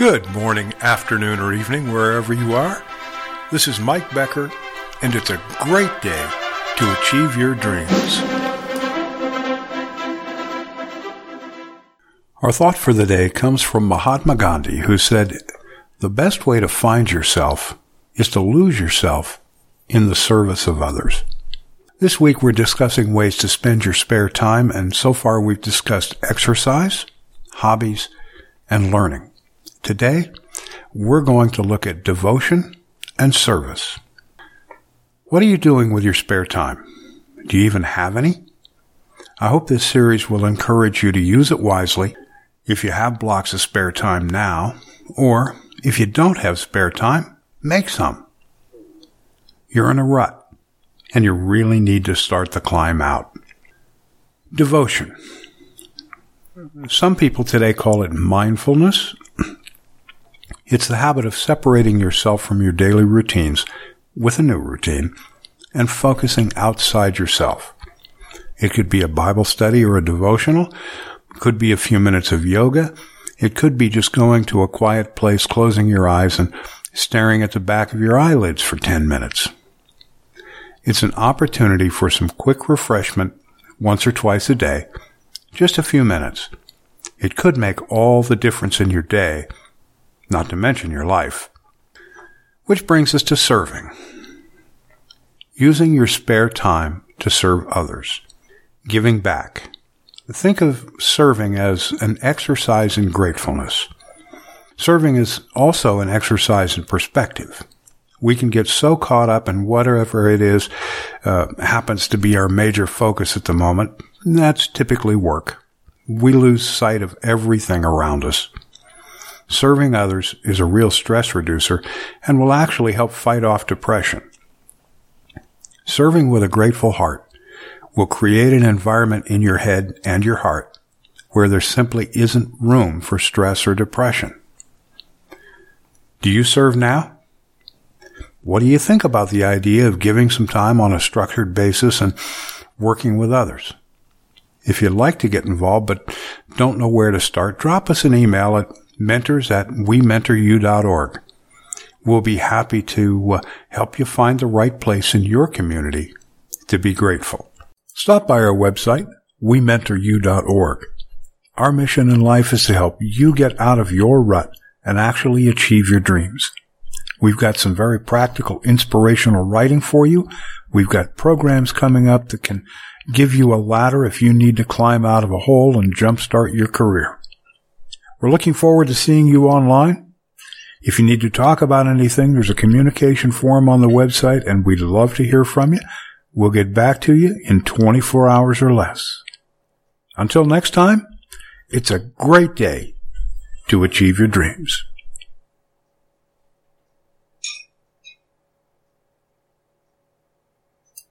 Good morning, afternoon, or evening, wherever you are. This is Mike Becker, and it's a great day to achieve your dreams. Our thought for the day comes from Mahatma Gandhi, who said, The best way to find yourself is to lose yourself in the service of others. This week we're discussing ways to spend your spare time, and so far we've discussed exercise, hobbies, and learning. Today, we're going to look at devotion and service. What are you doing with your spare time? Do you even have any? I hope this series will encourage you to use it wisely if you have blocks of spare time now, or if you don't have spare time, make some. You're in a rut, and you really need to start the climb out. Devotion. Some people today call it mindfulness it's the habit of separating yourself from your daily routines with a new routine and focusing outside yourself. It could be a Bible study or a devotional. Could be a few minutes of yoga. It could be just going to a quiet place, closing your eyes and staring at the back of your eyelids for 10 minutes. It's an opportunity for some quick refreshment once or twice a day, just a few minutes. It could make all the difference in your day not to mention your life. Which brings us to serving. Using your spare time to serve others. Giving back. Think of serving as an exercise in gratefulness. Serving is also an exercise in perspective. We can get so caught up in whatever it is uh, happens to be our major focus at the moment. that's typically work. We lose sight of everything around us. Serving others is a real stress reducer and will actually help fight off depression. Serving with a grateful heart will create an environment in your head and your heart where there simply isn't room for stress or depression. Do you serve now? What do you think about the idea of giving some time on a structured basis and working with others? If you'd like to get involved but don't know where to start, drop us an email at mentors at wementoryou.org. We'll be happy to uh, help you find the right place in your community to be grateful. Stop by our website, wementoryou.org. Our mission in life is to help you get out of your rut and actually achieve your dreams. We've got some very practical, inspirational writing for you. We've got programs coming up that can give you a ladder if you need to climb out of a hole and jumpstart your career. We're looking forward to seeing you online. If you need to talk about anything, there's a communication form on the website and we'd love to hear from you. We'll get back to you in 24 hours or less. Until next time, it's a great day to achieve your dreams.